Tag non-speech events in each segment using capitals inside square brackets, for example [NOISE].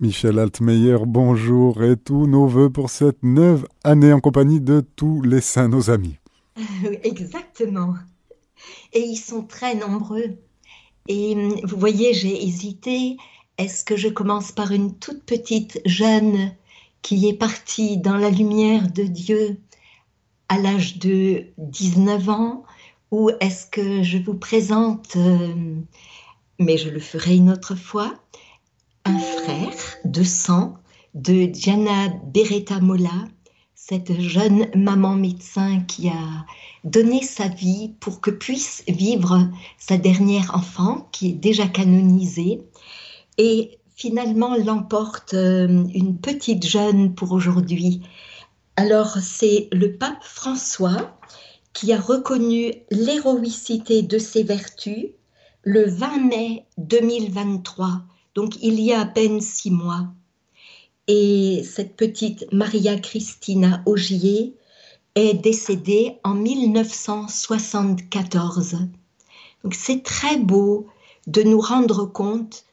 Michel Altmeyer, bonjour et tous nos voeux pour cette neuve année en compagnie de tous les saints, nos amis. [LAUGHS] Exactement. Et ils sont très nombreux. Et hum, vous voyez, j'ai hésité. Est-ce que je commence par une toute petite jeune qui est partie dans la lumière de Dieu à l'âge de 19 ans? Ou est-ce que je vous présente, euh, mais je le ferai une autre fois, un frère de sang de Diana Beretta Mola, cette jeune maman médecin qui a donné sa vie pour que puisse vivre sa dernière enfant qui est déjà canonisée et finalement l'emporte euh, une petite jeune pour aujourd'hui. Alors c'est le pape François qui a reconnu l'héroïcité de ses vertus le 20 mai 2023 donc il y a à peine six mois. Et cette petite Maria Cristina Augier est décédée en 1974. Donc c'est très beau de nous rendre compte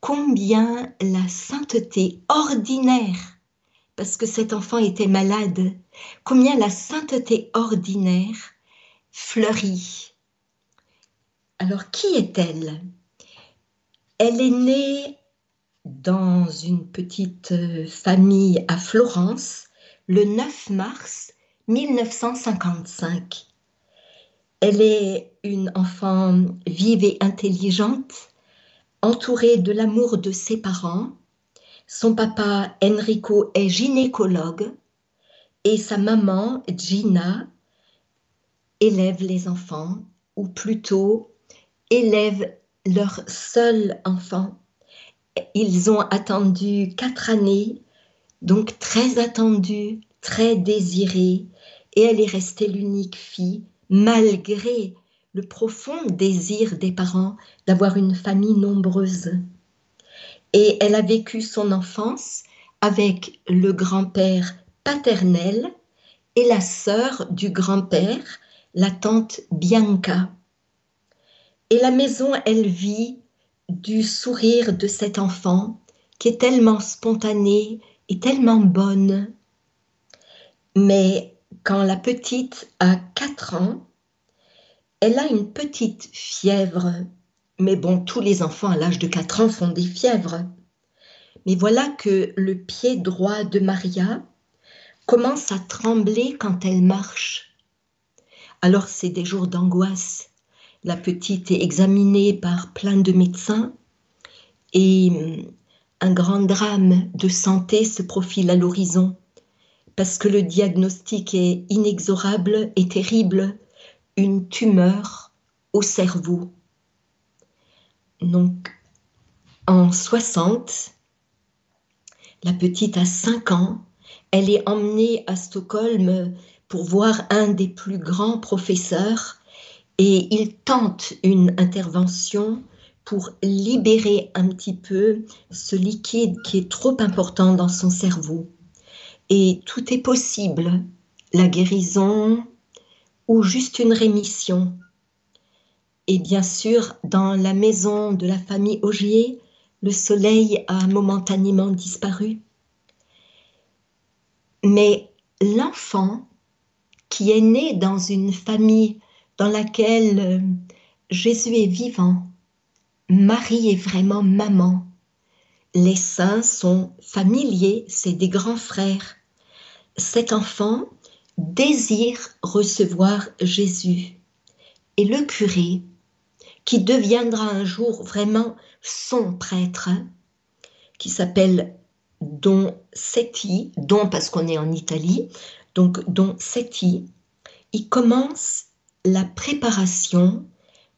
combien la sainteté ordinaire, parce que cet enfant était malade, combien la sainteté ordinaire fleurit. Alors qui est-elle? Elle est née dans une petite euh, famille à Florence le 9 mars 1955. Elle est une enfant vive et intelligente, entourée de l'amour de ses parents. Son papa Enrico est gynécologue et sa maman Gina élève les enfants, ou plutôt élève leur seul enfant. Ils ont attendu quatre années, donc très attendue, très désirée, et elle est restée l'unique fille, malgré le profond désir des parents d'avoir une famille nombreuse. Et elle a vécu son enfance avec le grand-père paternel et la sœur du grand-père, la tante Bianca. Et la maison, elle vit du sourire de cet enfant qui est tellement spontané et tellement bonne. Mais quand la petite a 4 ans, elle a une petite fièvre. Mais bon, tous les enfants à l'âge de 4 ans font des fièvres. Mais voilà que le pied droit de Maria commence à trembler quand elle marche. Alors c'est des jours d'angoisse. La petite est examinée par plein de médecins et hum, un grand drame de santé se profile à l'horizon parce que le diagnostic est inexorable et terrible, une tumeur au cerveau. Donc, en 60, la petite a 5 ans, elle est emmenée à Stockholm pour voir un des plus grands professeurs et il tente une intervention pour libérer un petit peu ce liquide qui est trop important dans son cerveau. Et tout est possible, la guérison ou juste une rémission. Et bien sûr, dans la maison de la famille Augier, le soleil a momentanément disparu. Mais l'enfant qui est né dans une famille dans laquelle euh, Jésus est vivant, Marie est vraiment maman. Les saints sont familiers, c'est des grands frères. Cet enfant désire recevoir Jésus. Et le curé, qui deviendra un jour vraiment son prêtre, qui s'appelle Don Setti, Don parce qu'on est en Italie, donc Don Setti, il commence la préparation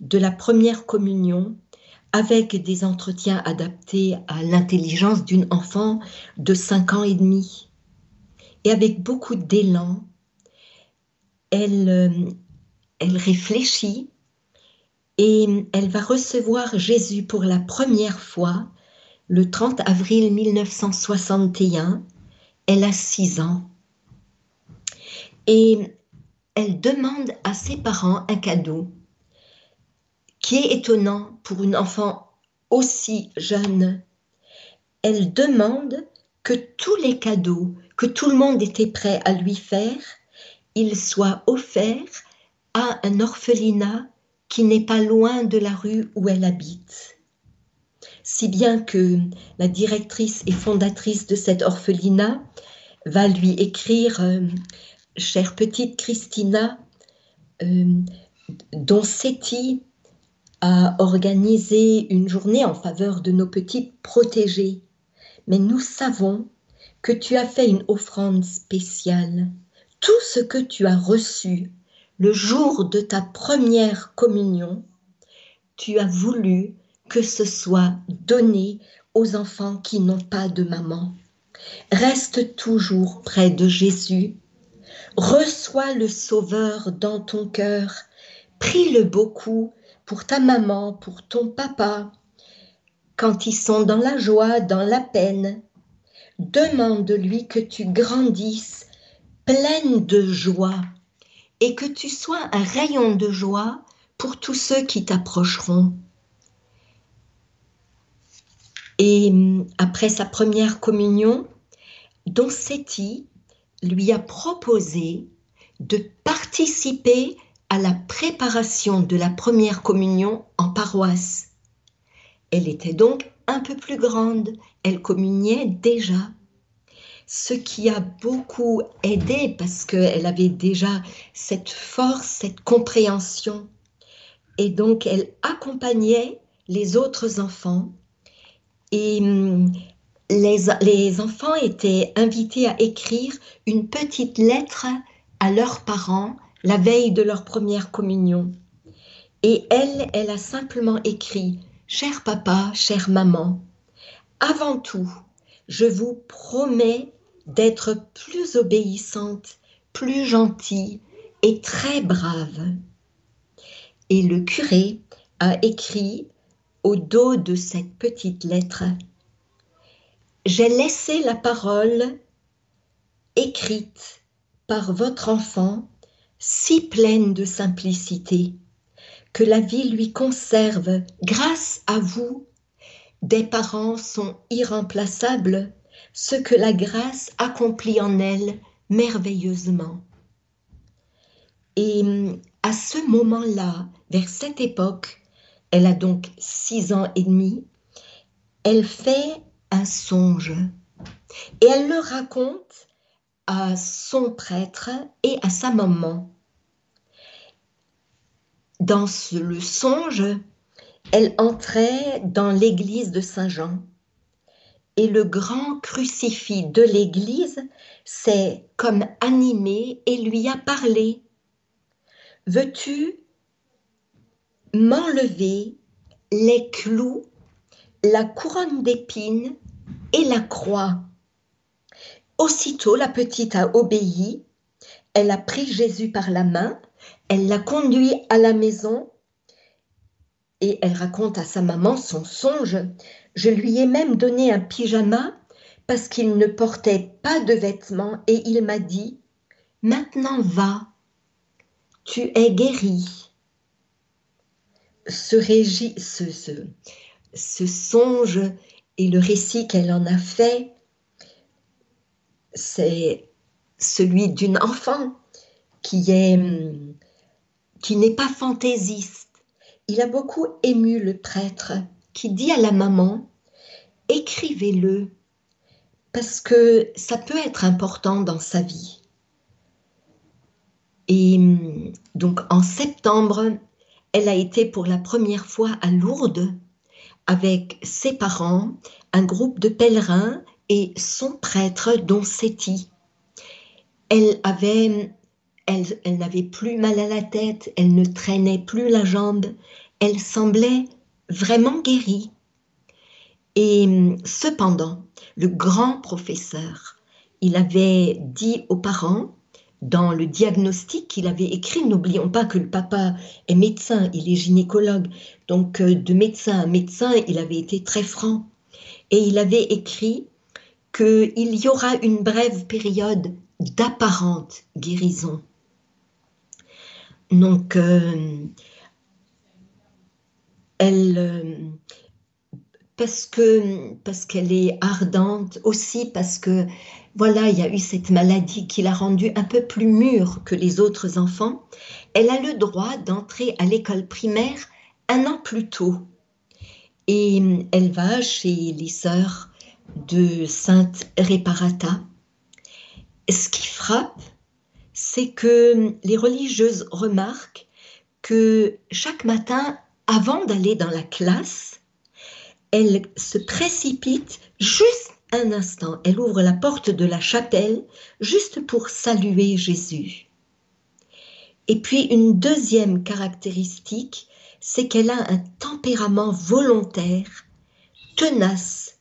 de la première communion avec des entretiens adaptés à l'intelligence d'une enfant de 5 ans et demi. Et avec beaucoup d'élan, elle, euh, elle réfléchit et elle va recevoir Jésus pour la première fois le 30 avril 1961. Elle a 6 ans. Et elle demande à ses parents un cadeau qui est étonnant pour une enfant aussi jeune. elle demande que tous les cadeaux que tout le monde était prêt à lui faire, ils soient offerts à un orphelinat qui n'est pas loin de la rue où elle habite. Si bien que la directrice et fondatrice de cet orphelinat va lui écrire euh, Chère petite Christina, euh, dont Seti a organisé une journée en faveur de nos petites protégées. Mais nous savons que tu as fait une offrande spéciale. Tout ce que tu as reçu le jour de ta première communion, tu as voulu que ce soit donné aux enfants qui n'ont pas de maman. Reste toujours près de Jésus. Reçois le Sauveur dans ton cœur. Prie-le beaucoup pour ta maman, pour ton papa, quand ils sont dans la joie, dans la peine. Demande-lui que tu grandisses pleine de joie et que tu sois un rayon de joie pour tous ceux qui t'approcheront. Et hum, après sa première communion, Don Seti lui a proposé de participer à la préparation de la première communion en paroisse. Elle était donc un peu plus grande, elle communiait déjà. Ce qui a beaucoup aidé parce qu'elle avait déjà cette force, cette compréhension. Et donc elle accompagnait les autres enfants et hum, les, enfants étaient invités à écrire une petite lettre à leurs parents la veille de leur première communion. Et elle, elle a simplement écrit Cher papa, chère maman, avant tout, je vous promets d'être plus obéissante, plus gentille et très brave. Et le curé a écrit au dos de cette petite lettre J'ai laissé la parole écrite par votre enfant si pleine de simplicité que la vie lui conserve grâce à vous. Des parents sont irremplaçables, ce que la grâce accomplit en elle merveilleusement. Et à ce moment-là, vers cette époque, elle a donc six ans et demi, elle fait un songe et elle le raconte à son prêtre et à sa maman. Dans le songe, elle entrait dans l'église de Saint-Jean et le grand crucifix de l'église s'est comme animé et lui a parlé. Veux-tu m'enlever les clous, la couronne d'épines et la croix. Aussitôt la petite a obéi, elle a pris Jésus par la main. Elle l'a conduit à la maison. Et elle raconte à sa maman son songe. Je lui ai même donné un pyjama parce qu'il ne portait pas de vêtements et il m'a dit, maintenant va, tu es guéri. Songe et le récit qu'elle en a fait, c'est celui d'une enfant qui est qui n'est pas fantaisiste. Il a beaucoup ému le prêtre qui dit à la maman, écrivez-le, parce que ça peut être important dans sa vie. Et donc en septembre, elle a été pour la première fois à Lourdes avec ses parents, un groupe de pèlerins et son prêtre, dont Seti. Elle avait elle, n'avait plus mal à la tête, elle ne traînait plus la jambe, elle semblait vraiment guérie. Et cependant, le grand professeur, il avait dit aux parents, dans le diagnostic qu'il avait écrit, n'oublions pas que le papa est médecin, il est gynécologue, donc euh, de médecin à médecin, il avait été très franc. Et il avait écrit qu'il y aura une brève période d'apparente guérison. Donc, euh, elle, euh, parce que parce qu'elle est ardente, aussi parce que voilà, il y a eu cette maladie qui l'a rendue un peu plus mûre que les autres enfants. Elle a le droit d'entrer à l'école primaire un an plus tôt. Et elle va chez les sœurs de Sainte Réparata. Ce qui frappe, c'est que les religieuses remarquent que chaque matin, avant d'aller dans la classe, elle se précipite juste un instant. Elle ouvre la porte de la chapelle juste pour saluer Jésus. Et puis une deuxième caractéristique, c'est qu'elle a un tempérament volontaire, tenace,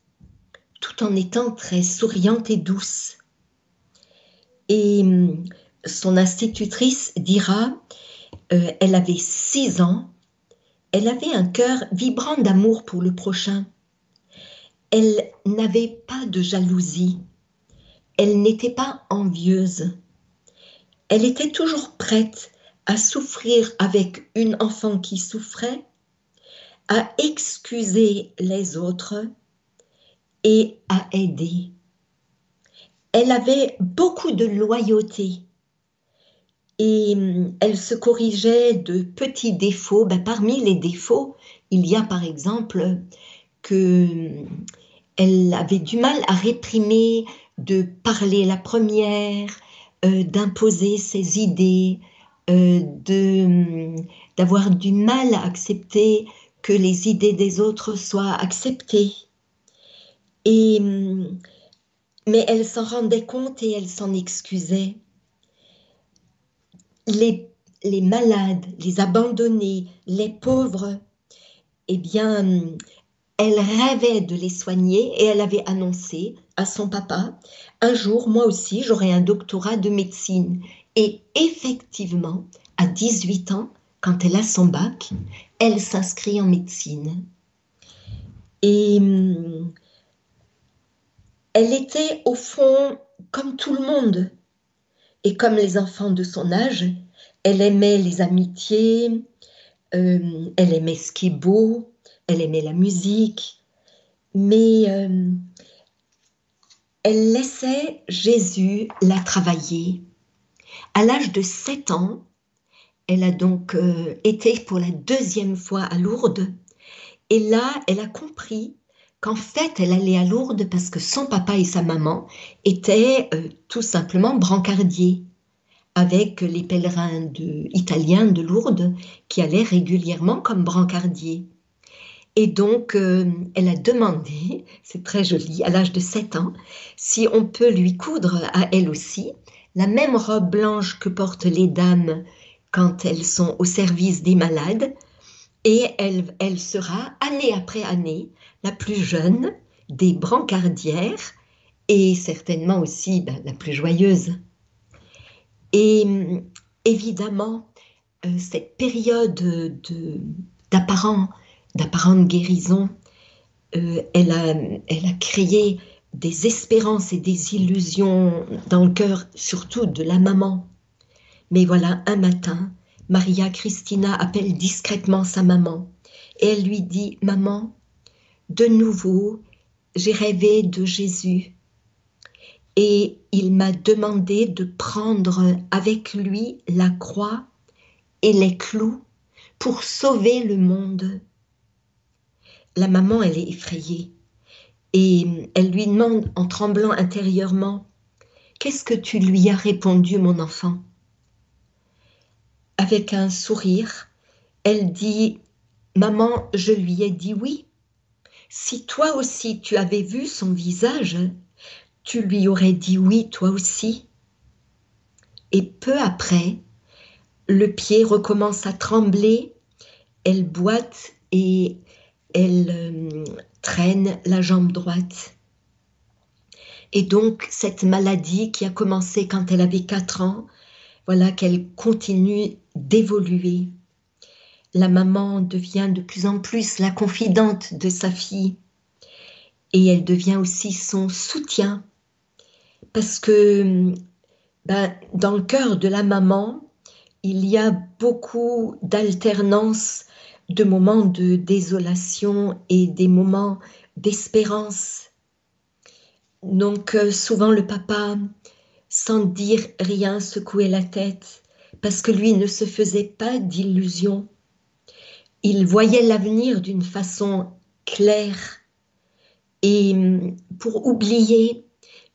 tout en étant très souriante et douce. Et hum, son institutrice dira, euh, elle avait six ans, elle avait un cœur vibrant d'amour pour le prochain. Elle n'avait pas de jalousie. Elle n'était pas envieuse. Elle était toujours prête à souffrir avec une enfant qui souffrait, à excuser les autres et à aider. Elle avait beaucoup de loyauté et hum, elle se corrigeait de petits défauts. Ben, parmi les défauts, il y a par exemple que hum, elle avait du mal à réprimer de parler la première, euh, d'imposer ses idées, euh, d'avoir du mal à accepter que les idées des autres soient acceptées. Et, mais elle s'en rendait compte et elle s'en excusait les, les malades, les abandonnés, les pauvres, eh bien, elle rêvait de les soigner et elle avait annoncé à son papa, un jour, moi aussi, j'aurai un doctorat de médecine. Et effectivement, à 18 ans, quand elle a son bac, elle s'inscrit en médecine. Et elle était au fond comme tout le monde. Et comme les enfants de son âge, elle aimait les amitiés, euh, elle aimait ce qui est beau, elle aimait la musique, mais euh, elle laissait Jésus la travailler. À l'âge de 7 ans, elle a donc euh, été pour la deuxième fois à Lourdes. Et là, elle a compris qu'en fait, elle allait à Lourdes parce que son papa et sa maman étaient euh, tout simplement brancardiers avec les pèlerins italiens de Lourdes qui allaient régulièrement comme brancardiers. Et donc, euh, elle a demandé, c'est très joli, à l'âge de 7 ans, si on peut lui coudre à elle aussi la même robe blanche que portent les dames quand elles sont au service des malades, et elle, elle sera année après année la plus jeune des brancardières et certainement aussi ben, la plus joyeuse. Et évidemment, euh, cette période d'apparente guérison, euh, elle, a, elle a créé des espérances et des illusions dans le cœur, surtout de la maman. Mais voilà, un matin, Maria Christina appelle discrètement sa maman et elle lui dit Maman, de nouveau, j'ai rêvé de Jésus et il m'a demandé de prendre avec lui la croix et les clous pour sauver le monde. La maman, elle est effrayée et elle lui demande en tremblant intérieurement, Qu'est-ce que tu lui as répondu, mon enfant? Avec un sourire, elle dit, Maman, je lui ai dit oui. Si toi aussi tu avais vu son visage, tu lui aurais dit oui toi aussi. Et peu après, le pied recommence à trembler, elle boite et elle euh, traîne la jambe droite. Et donc cette maladie qui a commencé quand elle avait 4 ans, voilà qu'elle continue d'évoluer. La maman devient de plus en plus la confidente de sa fille. Et elle devient aussi son soutien. Parce que ben, dans le cœur de la maman, il y a beaucoup d'alternance de moments de désolation et des moments d'espérance. Donc euh, souvent le papa, sans dire rien, secouait la tête parce que lui ne se faisait pas d'illusions. Il voyait l'avenir d'une façon claire et hum, pour oublier,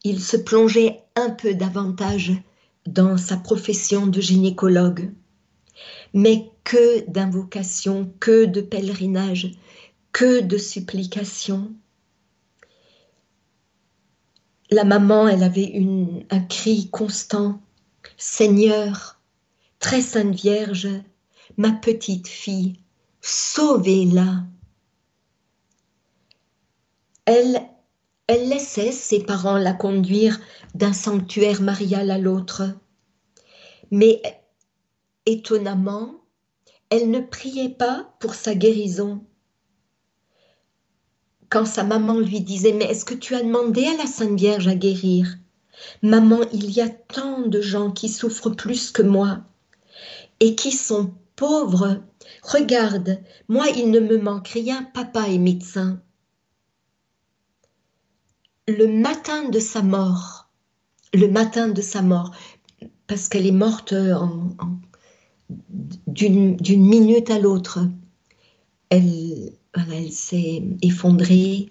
il se plongeait un peu davantage dans sa profession de gynécologue. Mais que d'invocations, que de pèlerinages, que de supplications. La maman, elle avait un cri constant. Seigneur, très sainte Vierge, ma petite fille, sauvez-la. Elle, elle laissait ses parents la conduire d'un sanctuaire marial à l'autre. Mais étonnamment, elle ne priait pas pour sa guérison. Quand sa maman lui disait Mais est-ce que tu as demandé à la Sainte Vierge à guérir? Maman, il y a tant de gens qui souffrent plus que moi et qui sont pauvres. Regarde, moi il ne me manque rien, papa est médecin. Le matin de sa mort, le matin de sa mort, parce qu'elle est morte d'une minute à l'autre. Elle, s'est effondrée,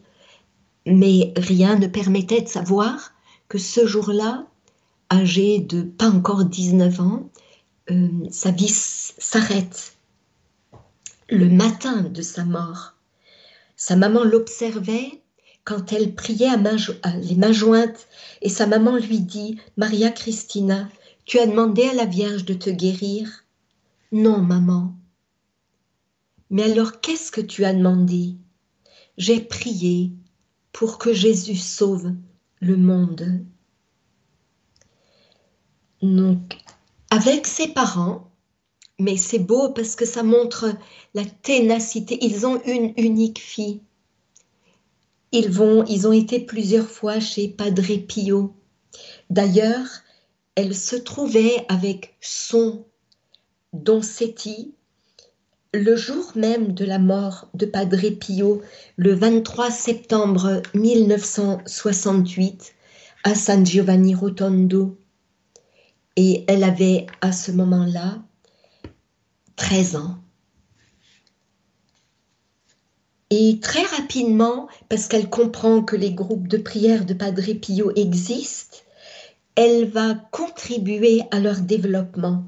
mais rien ne permettait de savoir que ce jour-là, âgée de pas encore 19 ans, euh, sa vie s'arrête. Le matin de sa mort, sa maman l'observait quand elle priait à, les mains jointes et sa maman lui dit Maria Christina, tu as demandé à la Vierge de te guérir Non, maman. Mais alors qu'est-ce que tu as demandé? J'ai prié pour que Jésus sauve le monde. Donc, avec ses parents, mais c'est beau parce que ça montre la ténacité. Ils ont une unique fille. Ils vont, ils ont été plusieurs fois chez Padre Pio. D'ailleurs, elle se trouvait avec son Doncetti le jour même de la mort de Padre Pio, le 23 septembre 1968, à San Giovanni Rotondo. Et elle avait à ce moment-là 13 ans. Et très rapidement, parce qu'elle comprend que les groupes de prière de Padre Pio existent, elle va contribuer à leur développement.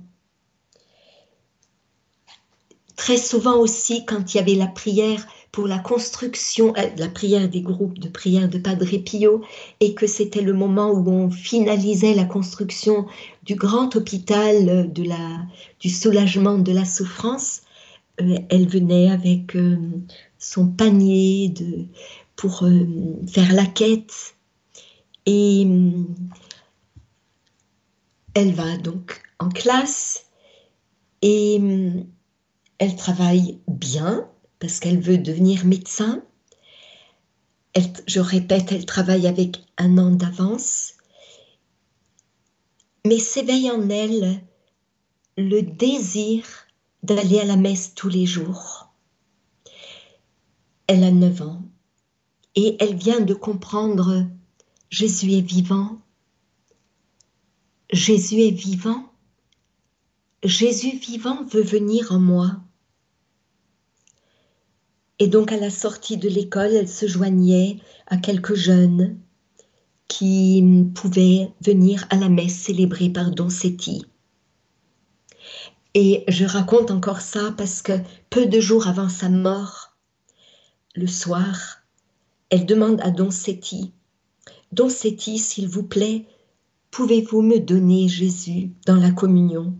Très souvent aussi, quand il y avait la prière pour la construction, euh, la prière des groupes de prière de Padre Pio, et que c'était le moment où on finalisait la construction du grand hôpital de la, du soulagement de la souffrance, euh, elle venait avec euh, son panier de, pour faire la quête. Et elle va donc en classe et elle travaille bien parce qu'elle veut devenir médecin. je répète, elle travaille avec un an d'avance. Mais s'éveille en elle le désir d'aller à la messe tous les jours. Elle a 9 ans et elle vient de comprendre Jésus est vivant Jésus est vivant. Jésus vivant veut venir en moi. Et donc à la sortie de l'école, elle se joignait à quelques jeunes qui pouvaient venir à la messe célébrée par Doncetti. Et je raconte encore ça parce que peu de jours avant sa mort, le soir, elle demande à Doncetti, Doncetti, s'il vous plaît, Pouvez-vous me donner Jésus dans la communion?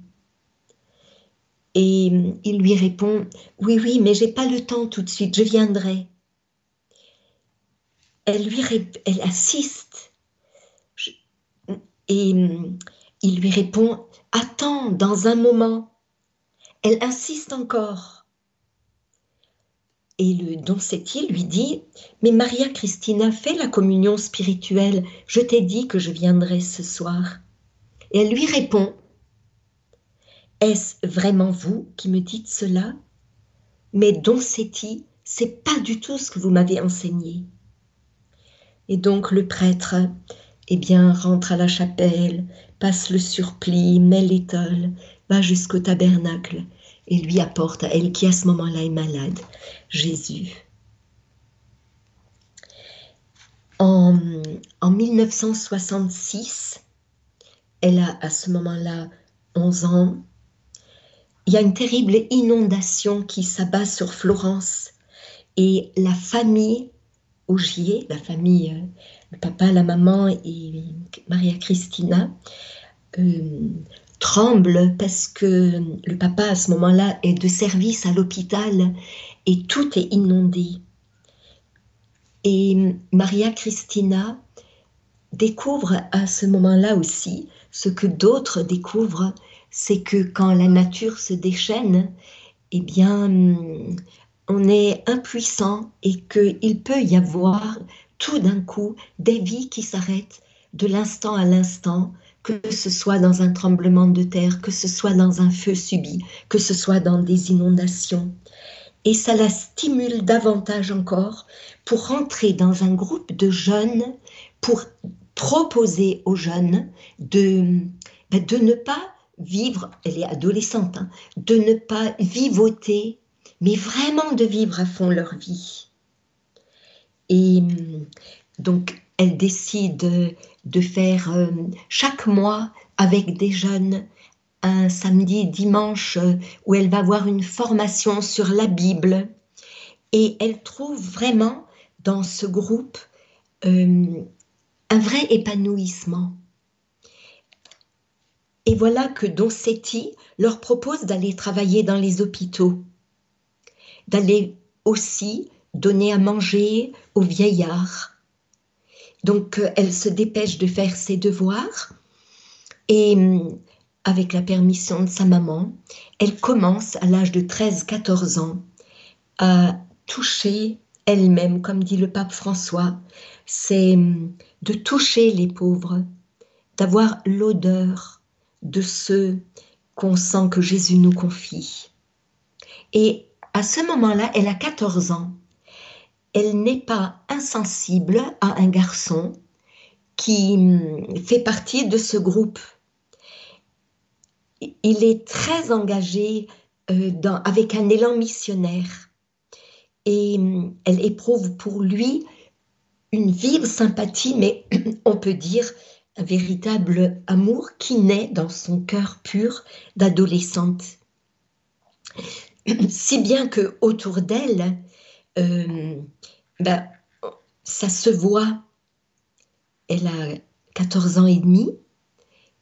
Et il lui répond, Oui, oui, mais j'ai pas le temps tout de suite, je viendrai. Elle lui elle assiste et il lui répond, Attends, dans un moment. Elle insiste encore. Et le Doncetti lui dit Mais Maria Christina, fais la communion spirituelle, je t'ai dit que je viendrai ce soir. Et elle lui répond Est-ce vraiment vous qui me dites cela? Mais Doncetti, c'est pas du tout ce que vous m'avez enseigné. Et donc le prêtre, eh bien, rentre à la chapelle, passe le surplis, met l'étole, va jusqu'au tabernacle et lui apporte à elle qui à ce moment-là est malade, Jésus. En, en 1966, elle a à ce moment-là 11 ans, il y a une terrible inondation qui s'abat sur Florence et la famille Augier, la famille, euh, le papa, la maman et Maria Christina, euh, tremble parce que le papa à ce moment-là est de service à l'hôpital et tout est inondé. Et Maria Christina découvre à ce moment-là aussi ce que d'autres découvrent, c'est que quand la nature se déchaîne, eh bien, on est impuissant et qu'il peut y avoir tout d'un coup des vies qui s'arrêtent de l'instant à l'instant, que ce soit dans un tremblement de terre, que ce soit dans un feu subi, que ce soit dans des inondations. Et ça la stimule davantage encore pour rentrer dans un groupe de jeunes, pour proposer aux jeunes de, ben, de ne pas vivre, elle est adolescente, hein, de ne pas vivoter, mais vraiment de vivre à fond leur vie. Et donc, elle décide de faire euh, chaque mois avec des jeunes un samedi, dimanche, euh, où elle va voir une formation sur la Bible. Et elle trouve vraiment dans ce groupe euh, un vrai épanouissement. Et voilà que Doncetti leur propose d'aller travailler dans les hôpitaux, d'aller aussi donner à manger aux vieillards, donc euh, elle se dépêche de faire ses devoirs. Et hum, avec la permission de sa maman, elle commence à l'âge de 13-14 ans à toucher elle-même, comme dit le pape François, c'est hum, de toucher les pauvres, d'avoir l'odeur de ceux qu'on sent que Jésus nous confie. Et à ce moment-là, elle a 14 ans elle n'est pas insensible à un garçon qui hum, fait partie de ce groupe. Il est très engagé euh, avec un élan missionnaire et hum, elle éprouve pour lui une vive sympathie, mais [CLEARS THROAT] on peut dire un véritable amour qui naît dans son cœur pur d'adolescente. [CLEARS THROAT] Si bien que autour d'elle, euh, ben, ça se voit. Elle a 14 ans et demi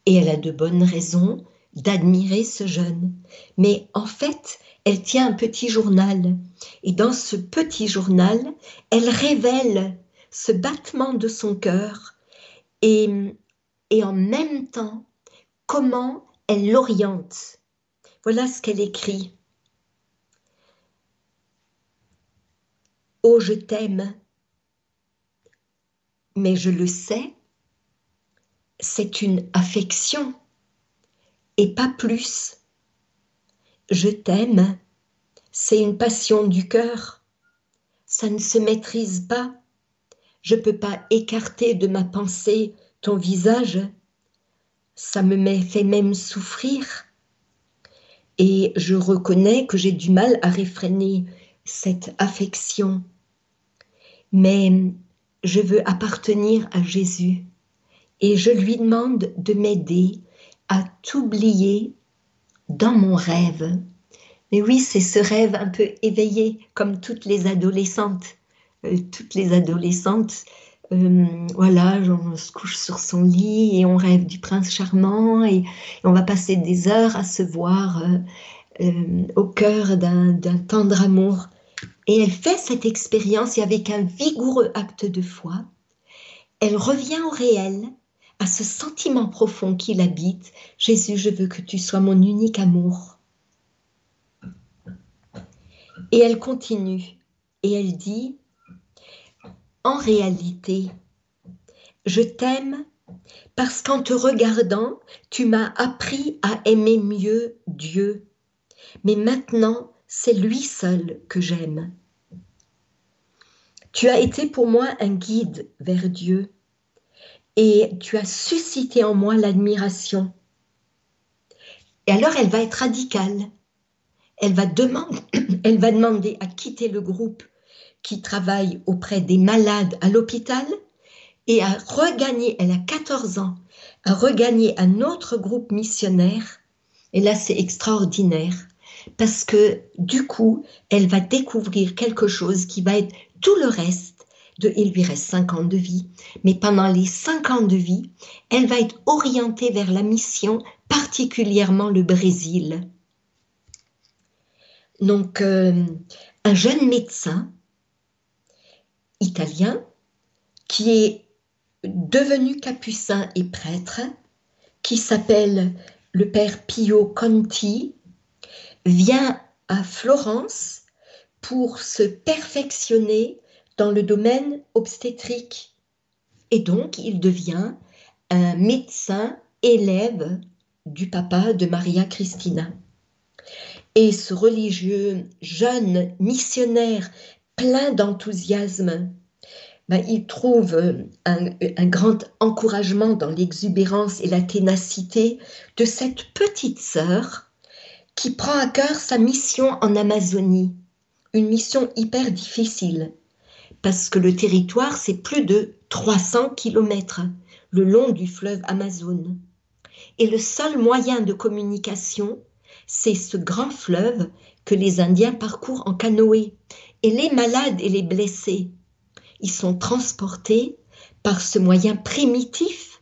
et elle a de bonnes raisons d'admirer ce jeune. Mais en fait, elle tient un petit journal. Et dans ce petit journal, elle révèle ce battement de son cœur et, et en même temps comment elle l'oriente. Voilà ce qu'elle écrit. Oh, je t'aime. Mais je le sais, c'est une affection et pas plus. Je t'aime, c'est une passion du cœur. Ça ne se maîtrise pas. Je ne peux pas écarter de ma pensée ton visage. Ça me fait même souffrir. Et je reconnais que j'ai du mal à réfréner cette affection. Mais je veux appartenir à Jésus et je lui demande de m'aider à t'oublier dans mon rêve. Mais oui, c'est ce rêve un peu éveillé, comme toutes les adolescentes. Euh, toutes les adolescentes, euh, voilà, on se couche sur son lit et on rêve du prince charmant et, on va passer des heures à se voir euh, au cœur d'un tendre amour. Et elle fait cette expérience et avec un vigoureux acte de foi, elle revient au réel, à ce sentiment profond qui l'habite. Jésus, je veux que tu sois mon unique amour. Et elle continue et elle dit, en réalité, je t'aime parce qu'en te regardant, tu m'as appris à aimer mieux Dieu. Mais maintenant, c'est lui seul que j'aime. Tu as été pour moi un guide vers Dieu et tu as suscité en moi l'admiration. Et alors elle va être radicale. Elle va, demander, [CLEARS THROAT] elle va demander à quitter le groupe qui travaille auprès des malades à l'hôpital et à regagner, elle a 14 ans, à regagner un autre groupe missionnaire. Et là, c'est extraordinaire parce que du coup, elle va découvrir quelque chose qui va être tout le reste de, il lui reste 5 ans de vie, mais pendant les 5 ans de vie, elle va être orientée vers la mission, particulièrement le Brésil. Donc, euh, un jeune médecin italien qui est devenu capucin et prêtre, qui s'appelle le père Pio Conti, vient à Florence pour se perfectionner dans le domaine obstétrique. Et donc, il devient un médecin élève du papa de Maria Cristina. Et ce religieux jeune missionnaire plein d'enthousiasme, ben, il trouve un, un, grand encouragement dans l'exubérance et la ténacité de cette petite sœur qui prend à cœur sa mission en Amazonie, une mission hyper difficile, parce que le territoire, c'est plus de 300 kilomètres le long du fleuve Amazon. Et le seul moyen de communication, c'est ce grand fleuve que les Indiens parcourent en canoë. Et les malades et les blessés, ils sont transportés par ce moyen primitif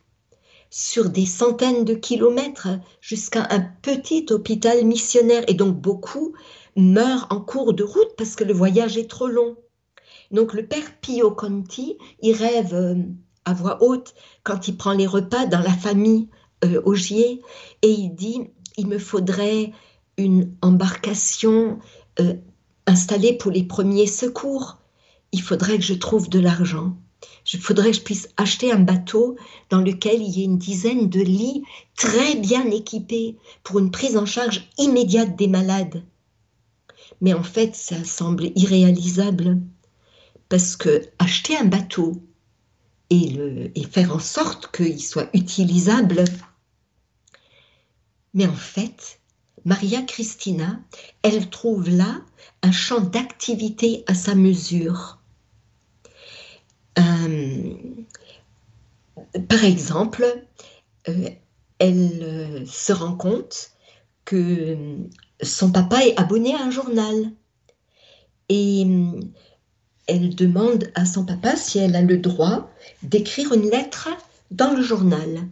sur des centaines de kilomètres jusqu'à un petit hôpital missionnaire. Et donc beaucoup meurent en cours de route parce que le voyage est trop long. Donc le père Pio Conti, il rêve euh, à voix haute quand il prend les repas dans la famille euh, Augier et il dit, il me faudrait une embarcation euh, installée pour les premiers secours. Il faudrait que je trouve de l'argent. Il faudrait que je puisse acheter un bateau dans lequel il y ait une dizaine de lits très bien équipés pour une prise en charge immédiate des malades. Mais en fait, ça semble irréalisable parce que acheter un bateau et, le, et faire en sorte qu'il soit utilisable, mais en fait, Maria Christina, elle trouve là un champ d'activité à sa mesure. Euh, par exemple, euh, elle euh, se rend compte que son papa est abonné à un journal et elle demande à son papa si elle a le droit d'écrire une lettre dans le journal.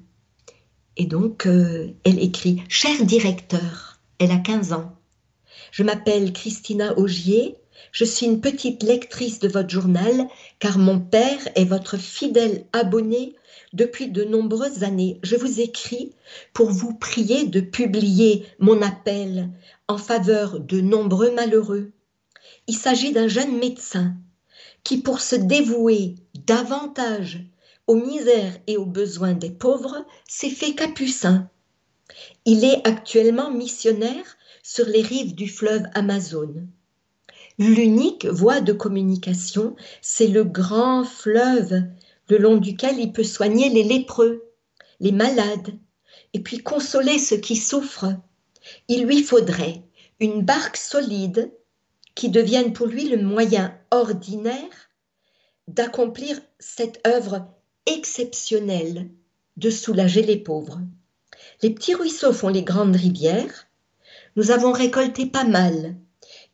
Et donc, elle écrit Cher directeur, elle a 15 ans. Je m'appelle Christina Augier. Je suis une petite lectrice de votre journal car mon père est votre fidèle abonné depuis de nombreuses années. Je vous écris pour vous prier de publier mon appel en faveur de nombreux malheureux. Il s'agit d'un jeune médecin qui, pour se dévouer davantage aux misères et aux besoins des pauvres, s'est fait capucin. Il est actuellement missionnaire sur les rives du fleuve Amazon. L'unique voie de communication, c'est le grand fleuve le long duquel il peut soigner les lépreux, les malades, et puis consoler ceux qui souffrent. Il lui faudrait une barque solide qui devienne pour lui le moyen ordinaire d'accomplir cette œuvre exceptionnelle de soulager les pauvres. Les petits ruisseaux font les grandes rivières. Nous avons récolté pas mal.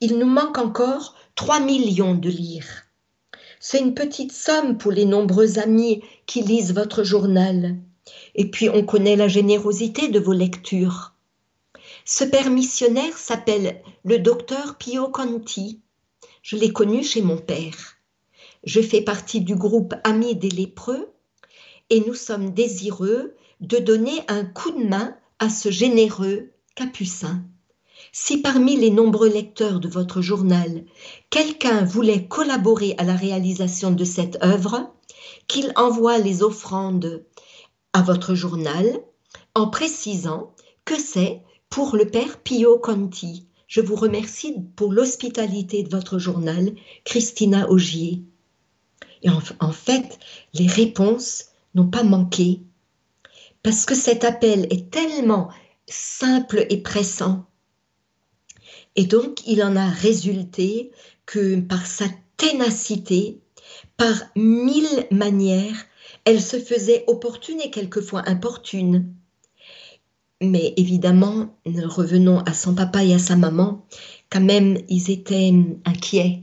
Il nous manque encore 3 millions de lire. C'est une petite somme pour les nombreux amis qui lisent votre journal. Et puis on connaît la générosité de vos lectures. Ce père missionnaire s'appelle le docteur Pio Conti. Je l'ai connu chez mon père. Je fais partie du groupe Amis des lépreux et nous sommes désireux de donner un coup de main à ce généreux capucin. Si parmi les nombreux lecteurs de votre journal, quelqu'un voulait collaborer à la réalisation de cette œuvre, qu'il envoie les offrandes à votre journal en précisant que c'est pour le père Pio Conti. Je vous remercie pour l'hospitalité de votre journal, Christina Augier. Et en, en fait, les réponses n'ont pas manqué parce que cet appel est tellement simple et pressant. Et donc, il en a résulté que par sa ténacité, par mille manières, elle se faisait opportune et quelquefois importune. Mais évidemment, revenons à son papa et à sa maman, quand même, ils étaient inquiets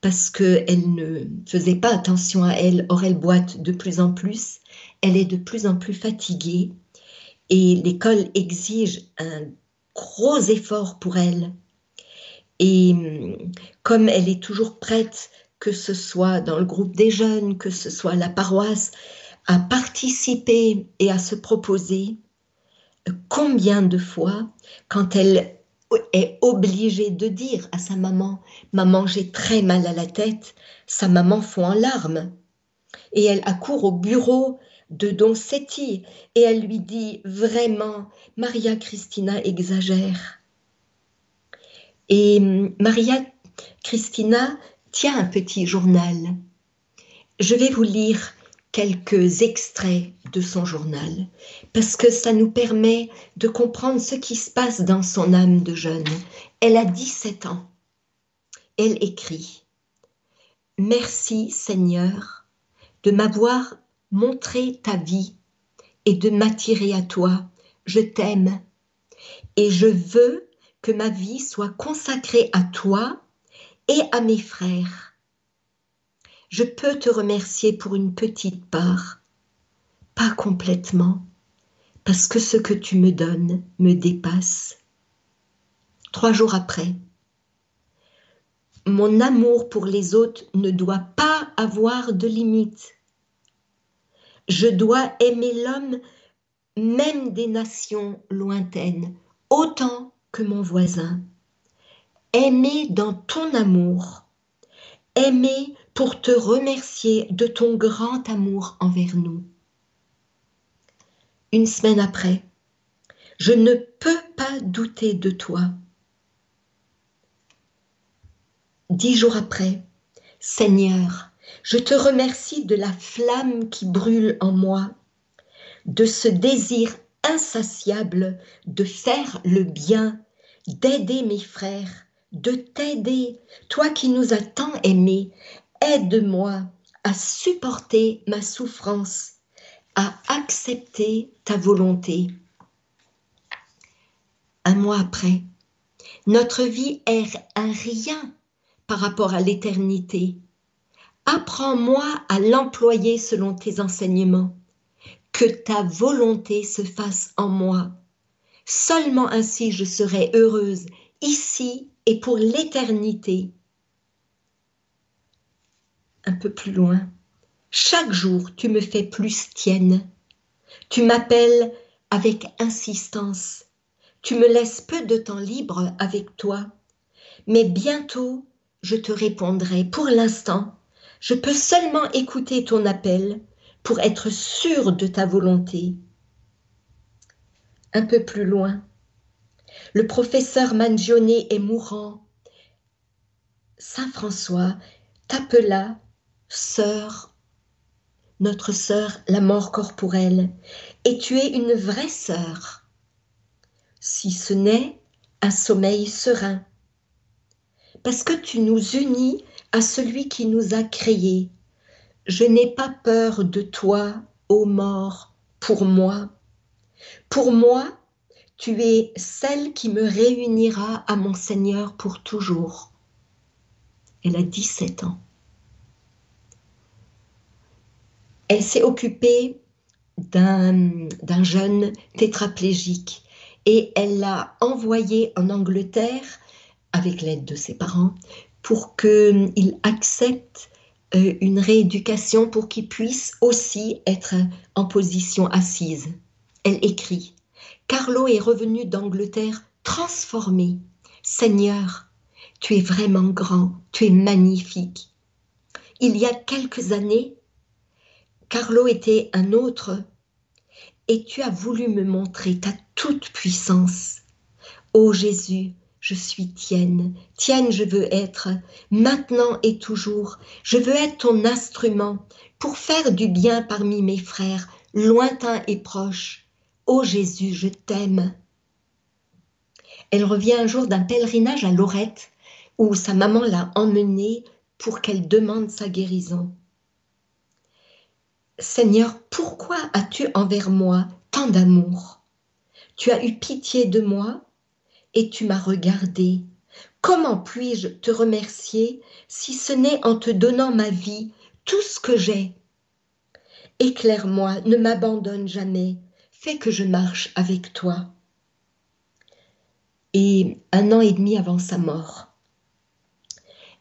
parce qu'elle ne faisait pas attention à elle. Or, elle boite de plus en plus, elle est de plus en plus fatiguée et l'école exige un gros effort pour elle. Et comme elle est toujours prête, que ce soit dans le groupe des jeunes, que ce soit la paroisse, à participer et à se proposer, combien de fois, quand elle est obligée de dire à sa maman, maman j'ai très mal à la tête, sa maman fond en larmes. Et elle accourt au bureau de Don Setti et elle lui dit vraiment, Maria Christina exagère. Et Maria Christina tient un petit journal. Je vais vous lire quelques extraits de son journal, parce que ça nous permet de comprendre ce qui se passe dans son âme de jeune. Elle a 17 ans. Elle écrit Merci Seigneur de m'avoir montré ta vie et de m'attirer à toi. Je t'aime et je veux que ma vie soit consacrée à toi et à mes frères je peux te remercier pour une petite part, pas complètement, parce que ce que tu me donnes me dépasse. Trois jours après, mon amour pour les autres ne doit pas avoir de limite. Je dois aimer l'homme même des nations lointaines, autant mon voisin. Aimer dans ton amour, aimer pour te remercier de ton grand amour envers nous. Une semaine après, je ne peux pas douter de toi. Dix jours après, Seigneur, je te remercie de la flamme qui brûle en moi, de ce désir insatiable de faire le bien, d'aider mes frères, de t'aider, toi qui nous as tant aimés, aide-moi à supporter ma souffrance, à accepter ta volonté. Un mois après, notre vie est un rien par rapport à l'éternité. Apprends-moi à l'employer selon tes enseignements. Que ta volonté se fasse en moi. Seulement ainsi je serai heureuse ici et pour l'éternité un peu plus loin. Chaque jour, tu me fais plus tienne. Tu m'appelles avec insistance. Tu me laisses peu de temps libre avec toi. Mais bientôt, je te répondrai. Pour l'instant, je peux seulement écouter ton appel pour être sûr de ta volonté. Un peu plus loin, le professeur Mangione est mourant. Saint François t'appela sœur, notre sœur, la mort corporelle, et tu es une vraie sœur, si ce n'est un sommeil serein, parce que tu nous unis à celui qui nous a créés. Je n'ai pas peur de toi, ô mort, pour moi. Pour moi, tu es celle qui me réunira à mon Seigneur pour toujours. Elle a 17 ans. elle s'est occupée d'un jeune tétraplégique et elle l'a envoyé en Angleterre avec l'aide de ses parents pour qu'il accepte euh, une rééducation pour qu'il puisse aussi être en position assise. Elle écrit Carlo est revenu d'Angleterre transformé. Seigneur, tu es vraiment grand, tu es magnifique. Il y a quelques années, Carlo était un autre, et tu as voulu me montrer ta toute puissance. Ô Jésus, je suis tienne, tienne je veux être, maintenant et toujours, je veux être ton instrument pour faire du bien parmi mes frères, lointains et proches. Ô Jésus, je t'aime. Elle revient un jour d'un pèlerinage à Lorette, où sa maman l'a emmenée pour qu'elle demande sa guérison. Seigneur, pourquoi as-tu envers moi tant d'amour? Tu as eu pitié de moi et tu m'as regardé. Comment puis-je te remercier si ce n'est en te donnant ma vie, tout ce que j'ai? Éclaire-moi, ne m'abandonne jamais, fais que je marche avec toi. Et un an et demi avant sa mort,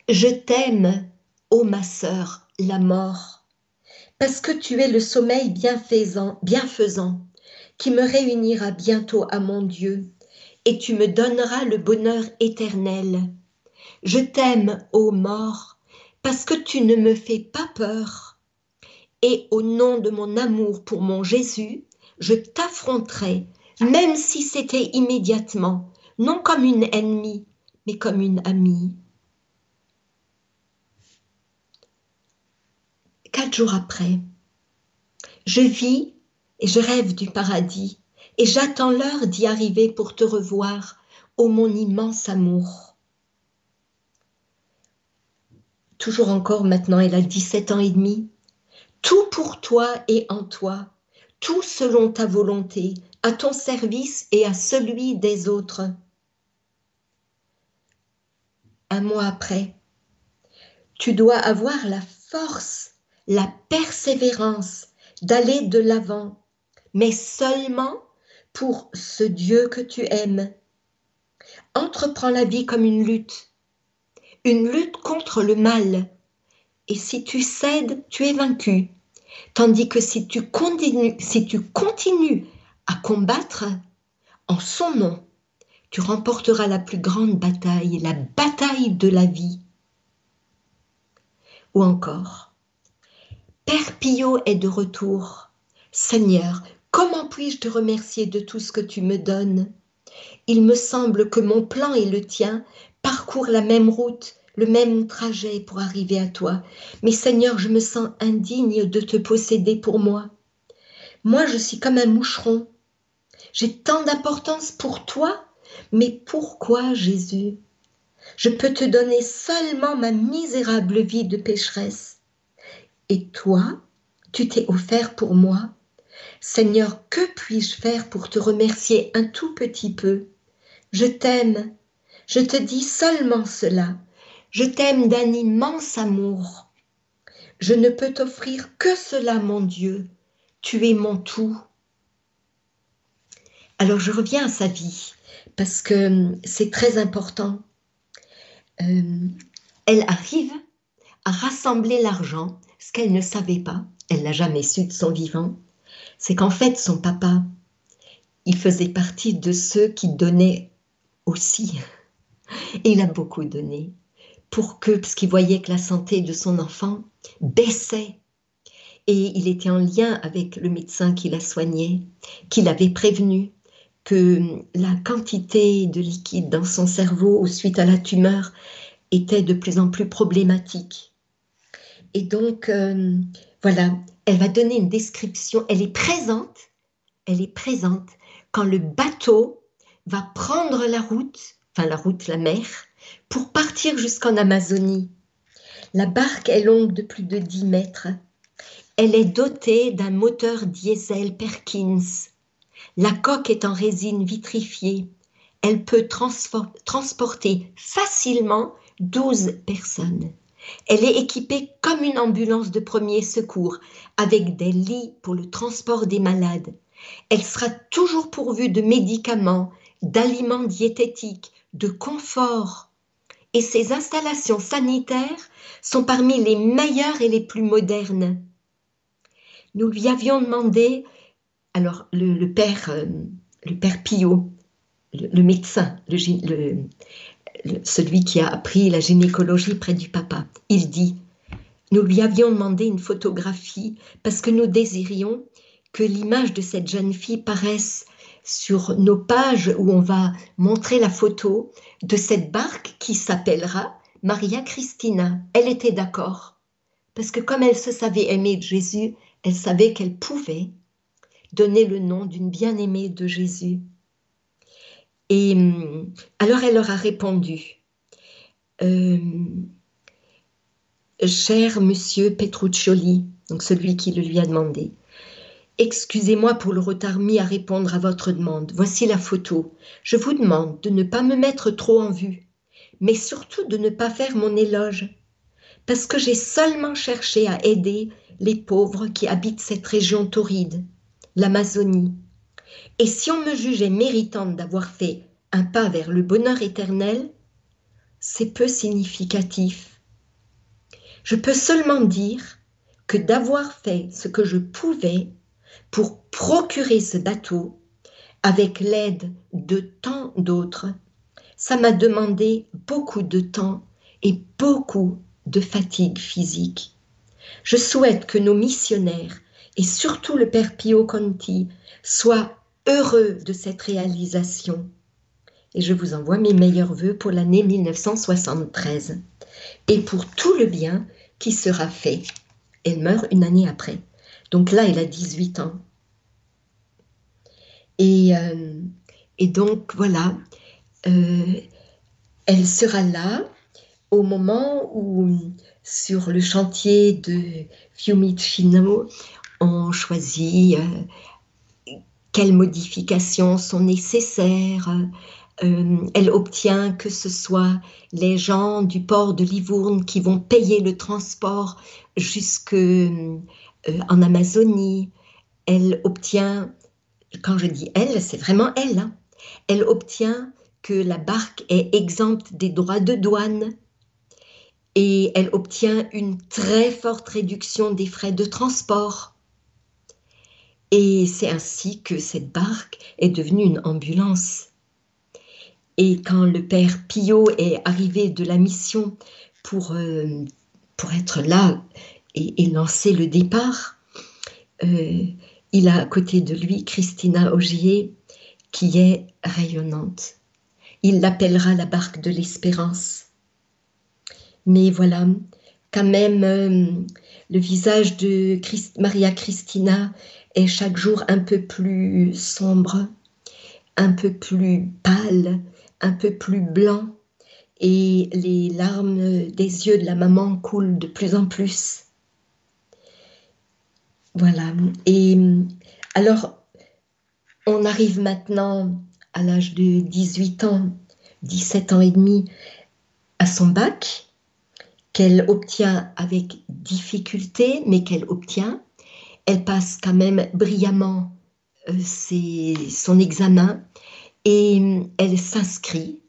je t'aime, ô ma sœur, la mort, parce que tu es le sommeil bienfaisant, bienfaisant qui me réunira bientôt à mon Dieu et tu me donneras le bonheur éternel. Je t'aime, ô mort, parce que tu ne me fais pas peur. Et au nom de mon amour pour mon Jésus, je t'affronterai, même si c'était immédiatement, non comme une ennemie, mais comme une amie. Quatre jours après, je vis et je rêve du paradis et j'attends l'heure d'y arriver pour te revoir, ô mon immense amour. Toujours encore maintenant, elle a 17 ans et demi. Tout pour toi et en toi, tout selon ta volonté, à ton service et à celui des autres. Un mois après, tu dois avoir la force, la persévérance d'aller de l'avant, mais seulement pour ce Dieu que tu aimes. Entreprends la vie comme une lutte, une lutte contre le mal. Et si tu cèdes, tu es vaincu. Tandis que si tu continues, à combattre en son nom, tu remporteras la plus grande bataille, la bataille de la vie. Ou encore, Père Pio est de retour. Seigneur, Comment puis-je te remercier de tout ce que tu me donnes? Il me semble que mon plan et le tien parcourent la même route, le même trajet pour arriver à toi. Mais Seigneur, je me sens indigne de te posséder pour moi. Moi, je suis comme un moucheron. J'ai tant d'importance pour toi, mais pourquoi, Jésus? Je peux te donner seulement ma misérable vie de pécheresse. Et toi, tu t'es offert pour moi Seigneur, que puis-je faire pour te remercier un tout petit peu? Je t'aime, je te dis seulement cela. Je t'aime d'un immense amour. Je ne peux t'offrir que cela, mon Dieu. Tu es mon tout. Alors je reviens à sa vie, parce que hum, c'est très important. Euh, elle arrive à rassembler l'argent, ce qu'elle ne savait pas, elle n'a jamais su de son vivant, c'est qu'en fait, son papa, il faisait partie de ceux qui donnaient aussi. Et il a beaucoup donné pour que, parce qu'il voyait que la santé de son enfant baissait. Et il était en lien avec le médecin qui la soignait, qui l'avait prévenu que la quantité de liquide dans son cerveau suite à la tumeur était de plus en plus problématique. Et donc, euh, voilà, elle va donner une description, elle est présente, elle est présente quand le bateau va prendre la route, enfin la route, la mer, pour partir jusqu'en Amazonie. La barque est longue de plus de 10 mètres. Elle est dotée d'un moteur diesel Perkins. La coque est en résine vitrifiée. Elle peut transporter facilement 12 personnes. Elle est équipée comme une ambulance de premier secours, avec des lits pour le transport des malades. Elle sera toujours pourvue de médicaments, d'aliments diététiques, de confort. Et ses installations sanitaires sont parmi les meilleures et les plus modernes. Nous lui avions demandé, alors le, père, euh, le père Pio, le, médecin, celui qui a appris la gynécologie près du papa. Il dit, nous lui avions demandé une photographie parce que nous désirions que l'image de cette jeune fille paraisse sur nos pages où on va montrer la photo de cette barque qui s'appellera Maria Christina. Elle était d'accord. Parce que comme elle se savait aimer de Jésus, elle savait qu'elle pouvait donner le nom d'une bien-aimée de Jésus. Et hum, alors elle leur a répondu, euh, Cher monsieur Petruccioli, donc celui qui le lui a demandé, Excusez-moi pour le retard mis à répondre à votre demande. Voici la photo. Je vous demande de ne pas me mettre trop en vue, mais surtout de ne pas faire mon éloge, parce que j'ai seulement cherché à aider les pauvres qui habitent cette région torride, l'Amazonie. Et si on me jugeait méritante d'avoir fait un pas vers le bonheur éternel, c'est peu significatif. Je peux seulement dire que d'avoir fait ce que je pouvais pour procurer ce bateau avec l'aide de tant d'autres, ça m'a demandé beaucoup de temps et beaucoup de fatigue physique. Je souhaite que nos missionnaires et surtout le Père Pio Conti soient heureux de cette réalisation. Et je vous envoie mes meilleurs voeux pour l'année 1973 et pour tout le bien qui sera fait. Elle meurt une année après. Donc là, elle a 18 ans. Et, euh, et donc, voilà, euh, elle sera là au moment où, sur le chantier de Fiumicino, on choisit euh, quelles modifications sont nécessaires. elle obtient que ce soit les gens du port de Livourne qui vont payer le transport jusque euh, en Amazonie. Elle obtient, quand je dis elle, c'est vraiment elle, hein. elle obtient que la barque est exempte des droits de douane et elle obtient une très forte réduction des frais de transport. Et c'est ainsi que cette barque est devenue une ambulance. Et quand le père Pio est arrivé de la mission pour, euh, pour être là et, lancer le départ, euh, il a à côté de lui Christina Augier qui est rayonnante. Il l'appellera la barque de l'espérance. Mais voilà, quand même, euh, le visage de Maria Christina est chaque jour un peu plus sombre, un peu plus pâle, un peu plus blanc, et les larmes des yeux de la maman coulent de plus en plus. Voilà. Et alors, on arrive maintenant à l'âge de 18 ans, 17 ans et demi, à son bac, qu'elle obtient avec difficulté, mais qu'elle obtient. Elle passe quand même brillamment euh, son examen et elle s'inscrit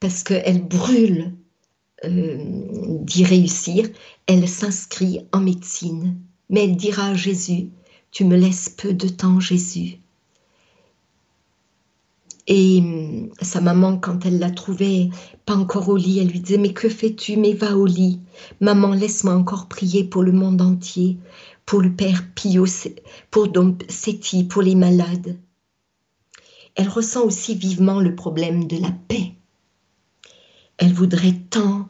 parce qu'elle brûle euh, d'y réussir. Elle s'inscrit en médecine mais elle dira à Jésus, tu me laisses peu de temps, Jésus. Et hum, sa maman, quand elle l'a trouvé pas encore au lit, elle lui disait, mais que fais-tu? Mais va au lit. Maman, laisse-moi encore prier pour le monde entier, pour le Père Pio, pour Dom Seti, pour les malades. Elle ressent aussi vivement le problème de la paix. Elle voudrait tant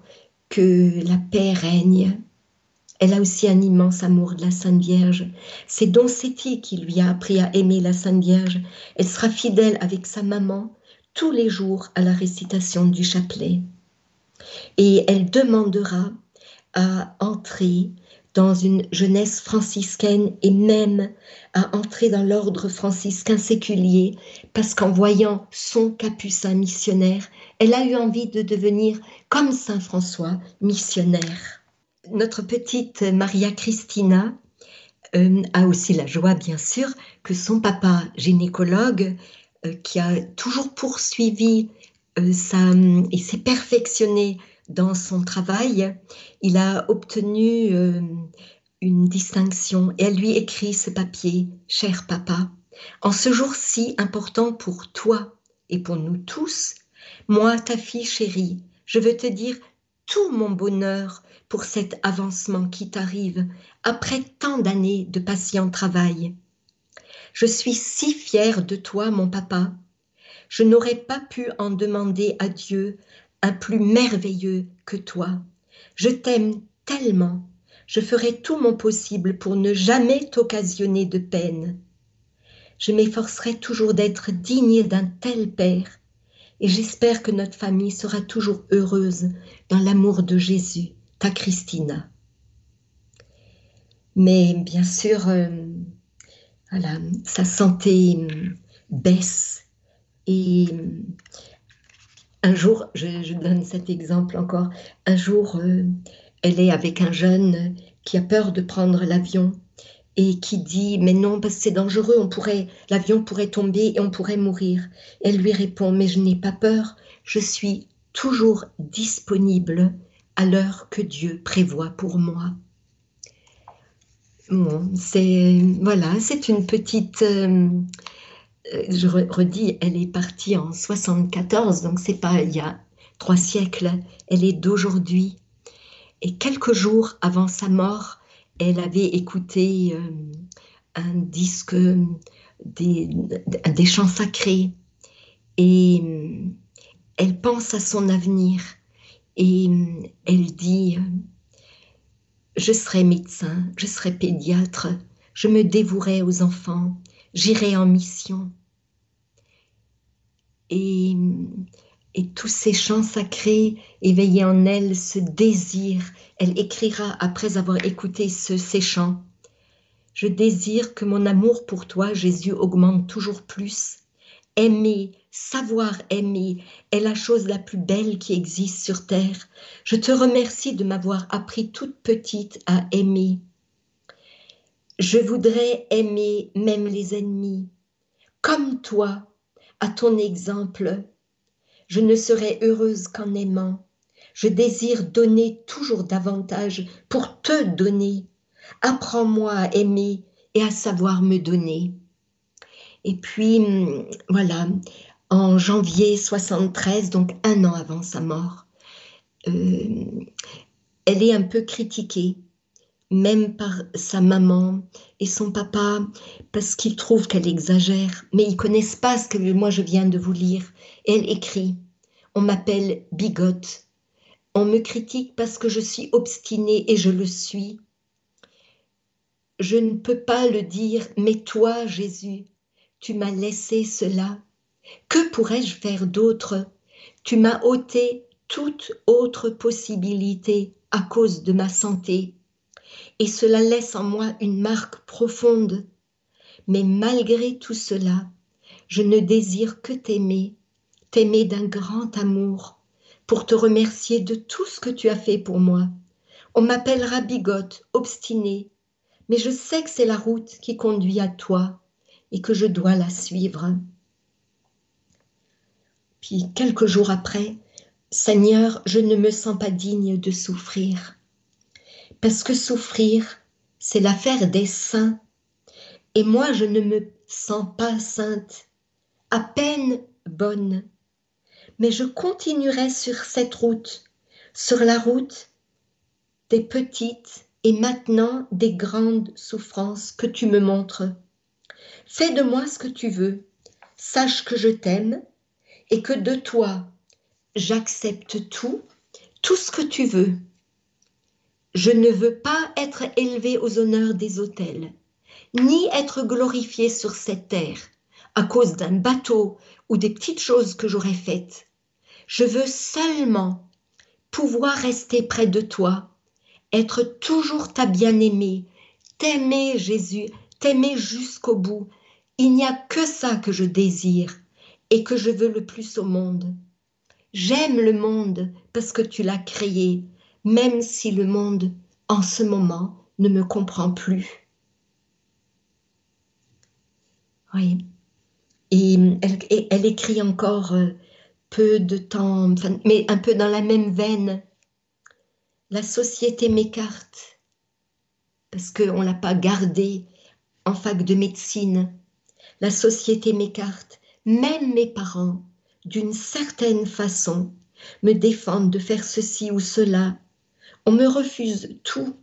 que la paix règne elle a aussi un immense amour de la Sainte Vierge. C'est Don Seti qui lui a appris à aimer la Sainte Vierge. Elle sera fidèle avec sa maman tous les jours à la récitation du chapelet. Et elle demandera à entrer dans une jeunesse franciscaine et même à entrer dans l'ordre franciscain séculier parce qu'en voyant son capucin missionnaire, elle a eu envie de devenir comme Saint François missionnaire notre petite Maria Christina euh, a aussi la joie, bien sûr, que son papa gynécologue, euh, qui a toujours poursuivi euh, et s'est perfectionné dans son travail, il a obtenu une distinction et elle lui écrit ce papier, cher papa, en ce jour si important pour toi et pour nous tous, moi, ta fille chérie, je veux te dire tout mon bonheur pour cet avancement qui t'arrive après tant d'années de patient travail. Je suis si fière de toi, mon papa. Je n'aurais pas pu en demander à Dieu un plus merveilleux que toi. Je t'aime tellement. Je ferai tout mon possible pour ne jamais t'occasionner de peine. Je m'efforcerai toujours d'être digne d'un tel père et j'espère que notre famille sera toujours heureuse dans l'amour de Jésus, ta Christina. Mais bien sûr, euh, sa santé euh, baisse et euh, un jour, je, donne cet exemple encore, un jour, elle est avec un jeune qui a peur de prendre l'avion et qui dit mais non parce que c'est dangereux, on pourrait l'avion pourrait tomber et on pourrait mourir. Elle lui répond mais je n'ai pas peur, je suis toujours disponible à l'heure que Dieu prévoit pour moi. Bon, c'est voilà, c'est une petite euh, je redis, elle est partie en 74, donc c'est pas il y a trois siècles, elle est d'aujourd'hui. Et quelques jours avant sa mort, elle avait écouté euh, un disque des, des, chants sacrés et euh, elle pense à son avenir et euh, elle dit je serai médecin, je serai pédiatre, je me dévouerai aux enfants, j'irai en mission. Et tous ces chants sacrés éveillaient en elle ce désir. Elle écrira après avoir écouté ces chants. Je désire que mon amour pour toi, Jésus, augmente toujours plus. Aimer, savoir aimer est la chose la plus belle qui existe sur terre. Je te remercie de m'avoir appris toute petite à aimer. Je voudrais aimer même les ennemis. Comme toi, à ton exemple, je ne serai heureuse qu'en aimant. Je désire donner toujours davantage pour te donner. Apprends-moi à aimer et à savoir me donner. Et puis, hum, voilà, en janvier 73, donc un an avant sa mort, euh, elle est un peu critiquée, même par sa maman et son papa, parce qu'ils trouvent qu'elle exagère, mais ils connaissent pas ce que moi je viens de vous lire. Elle écrit On m'appelle bigote. On me critique parce que je suis obstinée et je le suis. Je ne peux pas le dire, mais toi, Jésus, tu m'as laissé cela. Que pourrais-je faire d'autre? Tu m'as ôté toute autre possibilité à cause de ma santé. Et cela laisse en moi une marque profonde. Mais malgré tout cela, je ne désire que t'aimer t'aimer d'un grand amour, pour te remercier de tout ce que tu as fait pour moi. On m'appellera bigote, obstinée, mais je sais que c'est la route qui conduit à toi et que je dois la suivre. Puis quelques jours après, Seigneur, je ne me sens pas digne de souffrir, parce que souffrir, c'est l'affaire des saints, et moi je ne me sens pas sainte, à peine bonne mais je continuerai sur cette route, sur la route des petites et maintenant des grandes souffrances que tu me montres. Fais de moi ce que tu veux, sache que je t'aime et que de toi j'accepte tout, tout ce que tu veux. Je ne veux pas être élevé aux honneurs des autels, ni être glorifié sur cette terre à cause d'un bateau ou des petites choses que j'aurais faites. Je veux seulement pouvoir rester près de toi, être toujours ta bien-aimée, t'aimer Jésus, t'aimer jusqu'au bout. Il n'y a que ça que je désire et que je veux le plus au monde. J'aime le monde parce que tu l'as créé, même si le monde, en ce moment, ne me comprend plus. Oui. Et elle, elle écrit encore euh, peu de temps, mais un peu dans la même veine. La société m'écarte parce qu'on ne l'a pas gardé en fac de médecine. La société m'écarte. Même mes parents, d'une certaine façon, me défendent de faire ceci ou cela. On me refuse tout.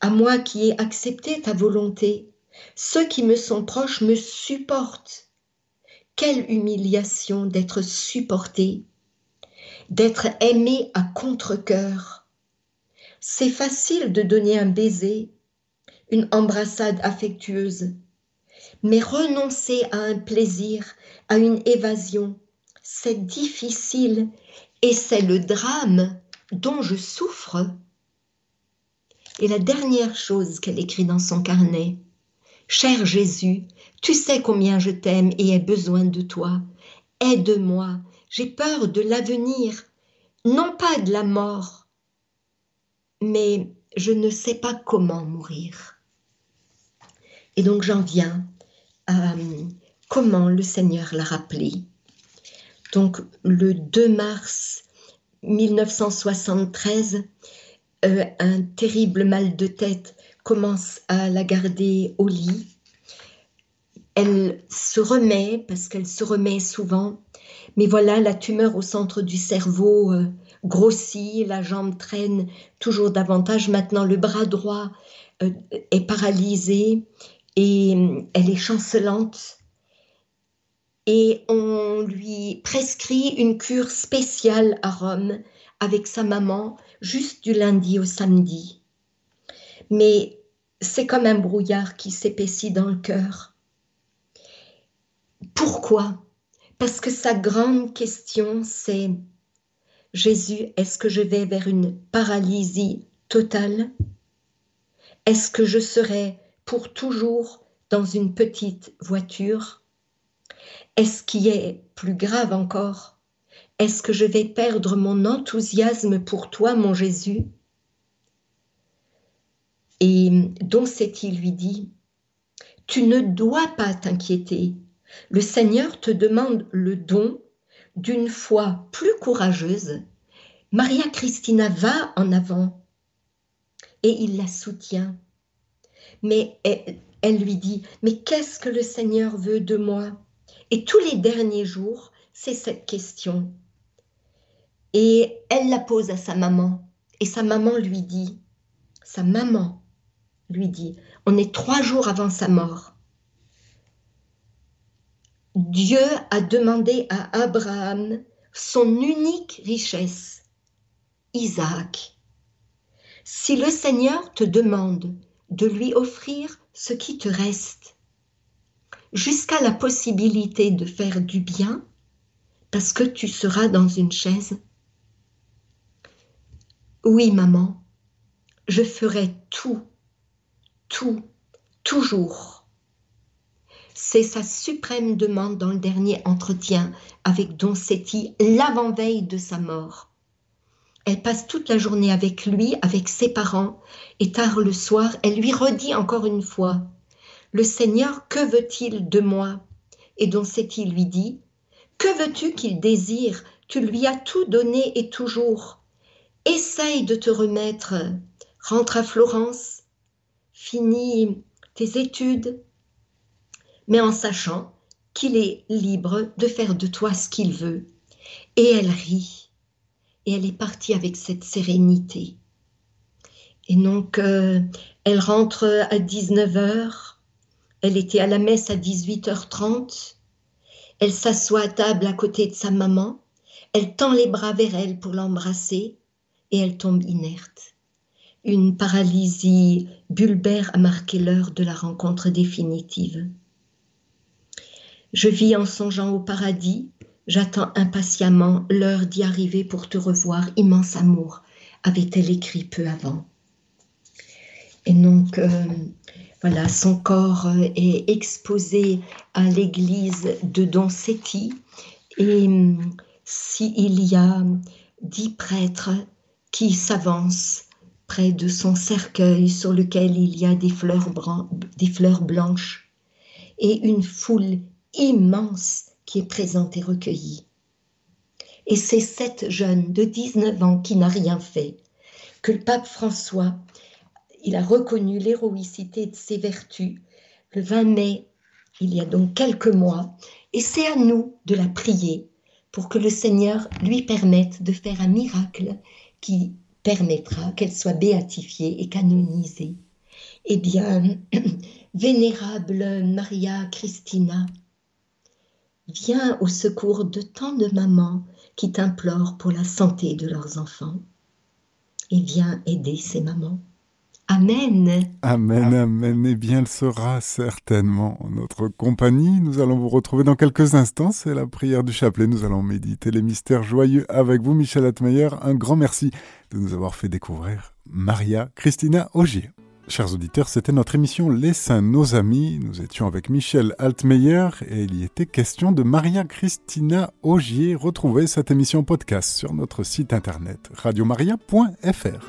À moi qui ai accepté ta volonté, Ceux qui me sont proches me supportent. Quelle humiliation d'être supporté, d'être aimé à contre-coeur. C'est facile de donner un baiser, une embrassade affectueuse, mais renoncer à un plaisir, à une évasion, c'est difficile et c'est le drame dont je souffre. Et la dernière chose qu'elle écrit dans son carnet, Cher Jésus, tu sais combien je t'aime et ai besoin de toi. Aide-moi, j'ai peur de l'avenir, non pas de la mort, mais je ne sais pas comment mourir. Et donc j'en viens à comment le Seigneur l'a rappelé. Donc le 2 mars 1973, euh, un terrible mal de tête commence à la garder au lit. Elle se remet, parce qu'elle se remet souvent, mais voilà, la tumeur au centre du cerveau euh, grossit, la jambe traîne toujours davantage. Maintenant, le bras droit euh, est paralysé et elle est chancelante et on lui prescrit une cure spéciale à Rome avec sa maman juste du lundi au samedi. Mais c'est comme un brouillard qui s'épaissit dans le cœur. Pourquoi? Parce que sa grande question, c'est Jésus, est-ce que je vais vers une paralysie totale? Est-ce que je serai pour toujours dans une petite voiture? Est-ce qui est plus grave encore? Est-ce que je vais perdre mon enthousiasme pour toi, mon Jésus? Et Don Séti lui dit, Tu ne dois pas t'inquiéter. Le Seigneur te demande le don d'une foi plus courageuse. Maria Christina va en avant et il la soutient. Mais elle lui dit, mais qu'est-ce que le Seigneur veut de moi? Et tous les derniers jours, c'est cette question. Et elle la pose à sa maman. Et sa maman lui dit, sa maman lui dit, on est trois jours avant sa mort. Dieu a demandé à Abraham son unique richesse, Isaac. Si le Seigneur te demande de lui offrir ce qui te reste, jusqu'à la possibilité de faire du bien parce que tu seras dans une chaise Oui, maman, je ferai tout, tout, toujours. C'est sa suprême demande dans le dernier entretien avec Don Setti l'avant-veille de sa mort. Elle passe toute la journée avec lui, avec ses parents, et tard le soir, elle lui redit encore une fois le Seigneur, que veut-il de moi? Et Don Séti lui dit, Que veux-tu qu'il désire? Tu lui as tout donné et toujours. Essaye de te remettre. Rentre à Florence. Finis tes études. Mais en sachant qu'il est libre de faire de toi ce qu'il veut. Et elle rit. Et elle est partie avec cette sérénité. Et donc, euh, elle rentre à 19h elle était à la messe à 18h30. Elle s'assoit à table à côté de sa maman. Elle tend les bras vers elle pour l'embrasser et elle tombe inerte. Une paralysie bulbaire a marqué l'heure de la rencontre définitive. Je vis en songeant au paradis, j'attends impatiemment l'heure d'y arriver pour te revoir, immense amour, avait-elle écrit peu avant. Et donc, euh, voilà, son corps euh, est exposé à l'église de Don Setti et hum, s'il y a dix prêtres qui s'avancent près de son cercueil sur lequel il y a des fleurs, blanches et une foule immense qui est présente et recueillie. Et c'est cette jeune de 19 ans qui n'a rien fait que le pape François il a reconnu l'héroïcité de ses vertus le 20 mai, il y a donc quelques mois, et c'est à nous de la prier pour que le Seigneur lui permette de faire un miracle qui permettra qu'elle soit béatifiée et canonisée. Eh bien, [CLEARS THROAT] vénérable Maria Christina, viens au secours de tant de mamans qui t'implorent pour la santé de leurs enfants et viens aider ces mamans. Amen. Amen, amen. Et bien, elle sera certainement en notre compagnie. Nous allons vous retrouver dans quelques instants. C'est la prière du chapelet. Nous allons méditer les mystères joyeux avec vous, Michel Atmeyer. Un grand merci de nous avoir fait découvrir Maria Christina Augier. Chers auditeurs, c'était notre émission Les Saints, nos amis. Nous étions avec Michel Altmeyer et il y était question de Maria Christina Augier. Retrouvez cette émission podcast sur notre site internet radiomaria.fr.